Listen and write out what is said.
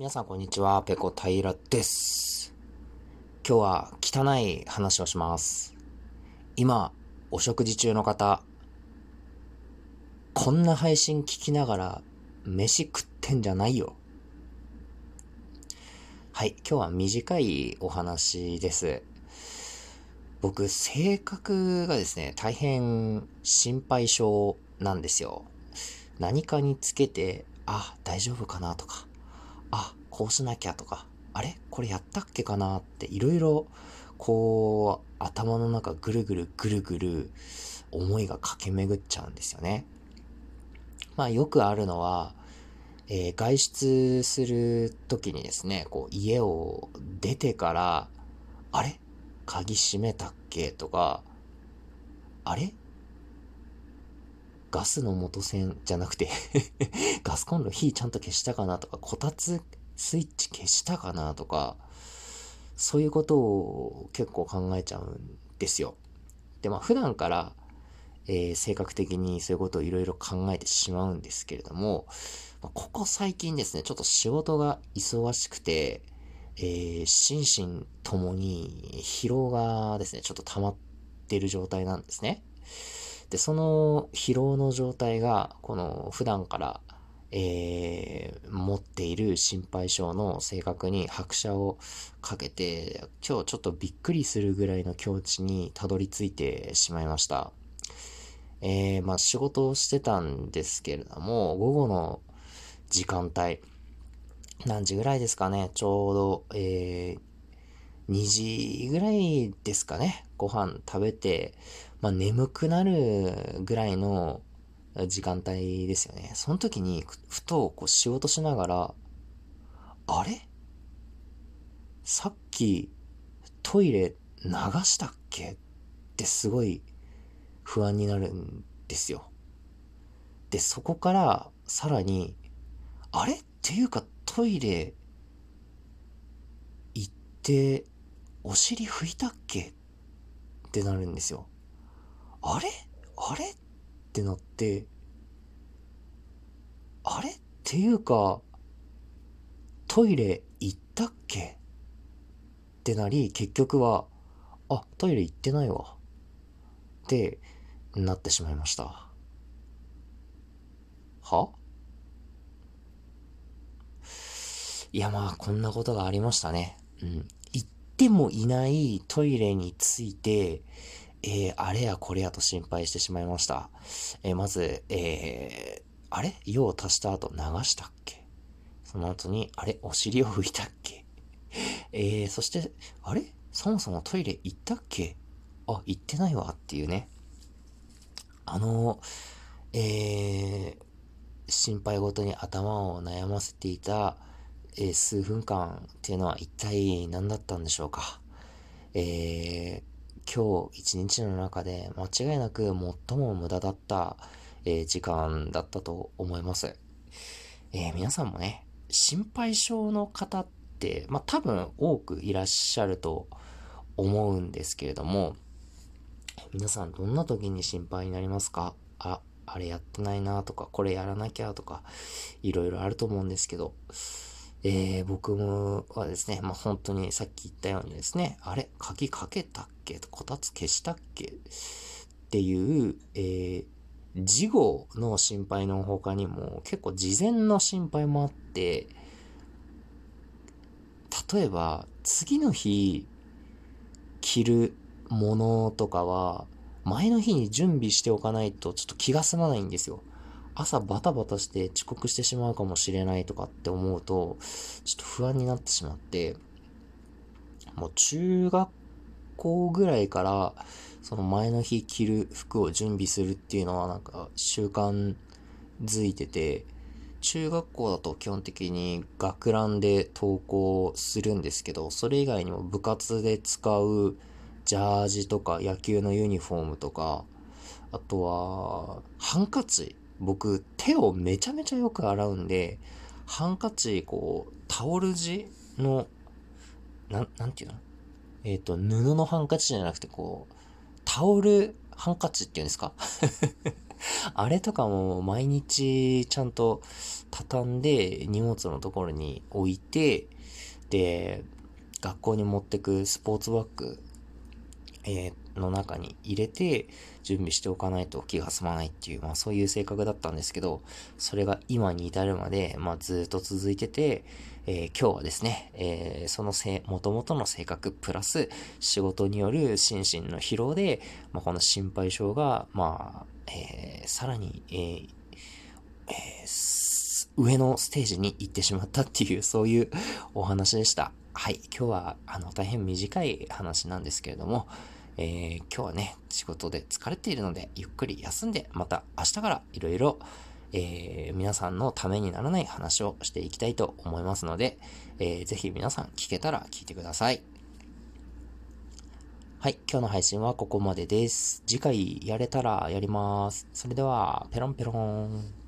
皆さんこんにちは、ペコ平です。今日は汚い話をします。今、お食事中の方、こんな配信聞きながら飯食ってんじゃないよ。はい、今日は短いお話です。僕、性格がですね、大変心配性なんですよ。何かにつけて、あ、大丈夫かなとか、あ、こうしなきゃとか、あれ？これやったっけかなっていろいろこう頭の中ぐるぐるぐるぐる思いが駆け巡っちゃうんですよね。まあよくあるのは、えー、外出する時にですね、こう家を出てから、あれ？鍵閉めたっけ？とか、あれ？ガスの元栓じゃなくて ガスコンロ火ちゃんと消したかなとか、こたつスイッチ消したかなとか、そういうことを結構考えちゃうんですよ。で、まあ普段から、えー、性格的にそういうことをいろいろ考えてしまうんですけれども、ま、ここ最近ですね、ちょっと仕事が忙しくて、えー、心身ともに疲労がですね、ちょっと溜まってる状態なんですね。で、その疲労の状態が、この普段から、えー、持っている心配性の性格に拍車をかけて、今日ちょっとびっくりするぐらいの境地にたどり着いてしまいました。えー、まあ仕事をしてたんですけれども、午後の時間帯、何時ぐらいですかね、ちょうど、えー、2時ぐらいですかね、ご飯食べて、まあ、眠くなるぐらいの時間帯ですよね。その時に、ふとこう仕事しながら、あれ？さっきトイレ流したっけ？ってすごい不安になるんですよ。で、そこからさらに、あれ？っていうかトイレ行ってお尻拭いたっけ？ってなるんですよ。あれ？あれ？ってなって、あれ？っていうか、トイレ行ったっけ？ってなり、結局は、あ、トイレ行ってないわ。ってなってしまいました。は？いやまあ、こんなことがありましたね。うん。てもいないトイレについて、えー、あれやこれやと心配してしまいました。えー、まず、えー、あれ？用を足した後流したっけ？その後に、あれ？お尻を拭いたっけ？えー、そして、あれ？そもそもトイレ行ったっけ？あ、行ってないわっていうね。あの、えー、心配ごとに頭を悩ませていた、え、数分間っていうのは一体何だったんでしょうか。えー、今日一日の中で間違いなく最も無駄だった、えー、時間だったと思います。えー、皆さんもね、心配性の方って、まあ、多分多くいらっしゃると思うんですけれども、皆さんどんな時に心配になりますか？あ、あれやってないなとか、これやらなきゃとか、いろいろあると思うんですけど、えー、僕もはですね、まあ、本当にさっき言ったようにですね、あれ鍵かけたっけ？こたつ消したっけ？っていう、えー、事後の心配の他にも結構事前の心配もあって、例えば次の日着るものとかは前の日に準備しておかないとちょっと気が済まないんですよ。朝バタバタして遅刻してしまうかもしれないとかって思うと、ちょっと不安になってしまって、もう中学校ぐらいから、その前の日着る服を準備するっていうのはなんか習慣づいてて、中学校だと基本的に学ランで登校するんですけど、それ以外にも部活で使うジャージとか野球のユニフォームとか、あとは、ハンカチ僕、手をめちゃめちゃよく洗うんで、ハンカチ、こう、タオル地の、な、なんていうの？えっ、ー、と、布のハンカチじゃなくて、こう、タオルハンカチっていうんですか？あれとかも毎日ちゃんと畳んで荷物のところに置いて、で、学校に持ってくスポーツバッグ、えー、の中に入れて準備しておかないと気が済まないっていう、まあそういう性格だったんですけど、それが今に至るまで、まあずっと続いてて、えー、今日はですね、えー、そのせ、元々の性格プラス仕事による心身の疲労で、まあこの心配性が、まあ、えー、さらに、えーえー、上のステージに行ってしまったっていう、そういうお話でした。はい。今日は、あの、大変短い話なんですけれども、えー、今日はね、仕事で疲れているので、ゆっくり休んで、また明日からいろいろ、えー、皆さんのためにならない話をしていきたいと思いますので、えー、ぜひ皆さん聞けたら聞いてください。はい、今日の配信はここまでです。次回やれたらやります。それでは、ペロンペロン。